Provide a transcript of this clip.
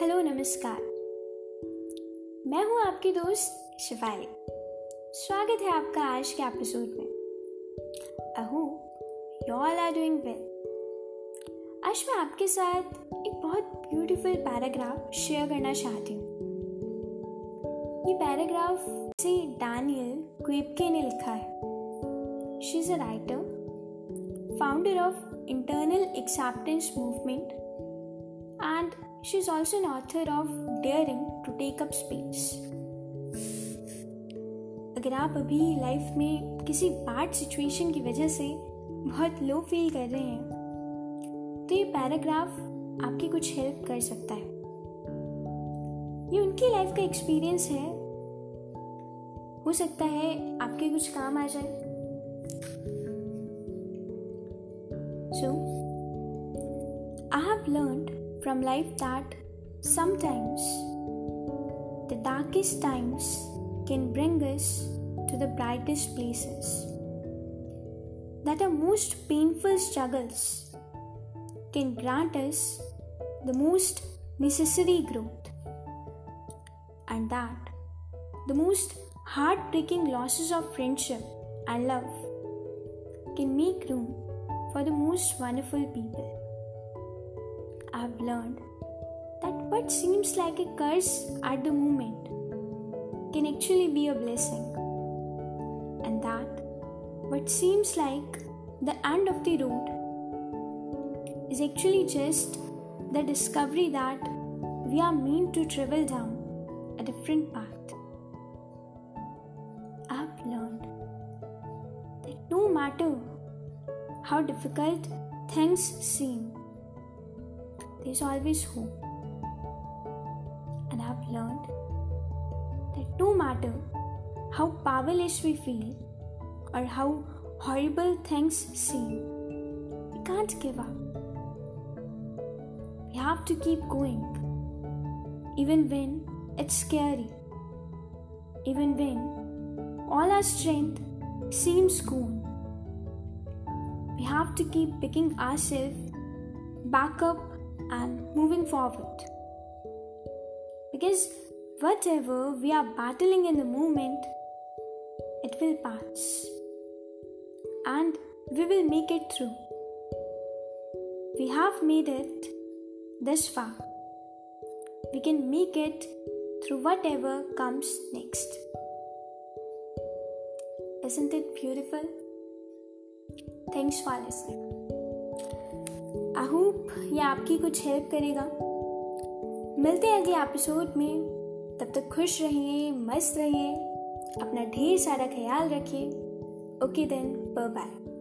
नमस्कार। मैं हूँ आपकी दोस्त शिफाली स्वागत है आपका आज के एपिसोड में। Hope you all are doing well आज मैं आपके साथ एक बहुत ब्यूटीफुल पैराग्राफ शेयर करना चाहती हूँ। ये पैराग्राफ से डैनियल क्विपके ने लिखा है। She is a writer founder of internal acceptance movement and she's also an author of Daring to Take Up Space. अगर आप अभी लाइफ में किसी बैड सिचुएशन की वजह से बहुत लो फील कर रहे हैं तो ये पैराग्राफ आपकी कुछ हेल्प कर सकता है। ये उनकी लाइफ का एक्सपीरियंस है। हो सकता है आपके कुछ काम आ जाए। So I have learned from life that sometimes the darkest times can bring us to the brightest places. That our most painful struggles can grant us the most necessary growth. And that the most heartbreaking losses of friendship and love can make room for the most wonderful people. I've learned that what seems like a curse at the moment can actually be a blessing, and that what seems like the end of the road is actually just the discovery that we are meant to travel down a different path. I've learned that no matter how difficult things seem, there's always hope. And I've learned that no matter how powerless we feel or how horrible things seem, we can't give up. We have to keep going, even when it's scary, even when all our strength seems gone. We have to keep picking ourselves back up and moving forward. Because whatever we are battling in the moment, it will pass and we will make it through. We have made it this far. We can make it through whatever comes next. Isn't it beautiful? Thanks for listening. I hope ये आपकी कुछ help करेगा। मिलते हैं अगले episode में। तब तक खुश रहिए, मस्त रहिए, अपना ढेर सारा ख्याल रखिए। Okay then bye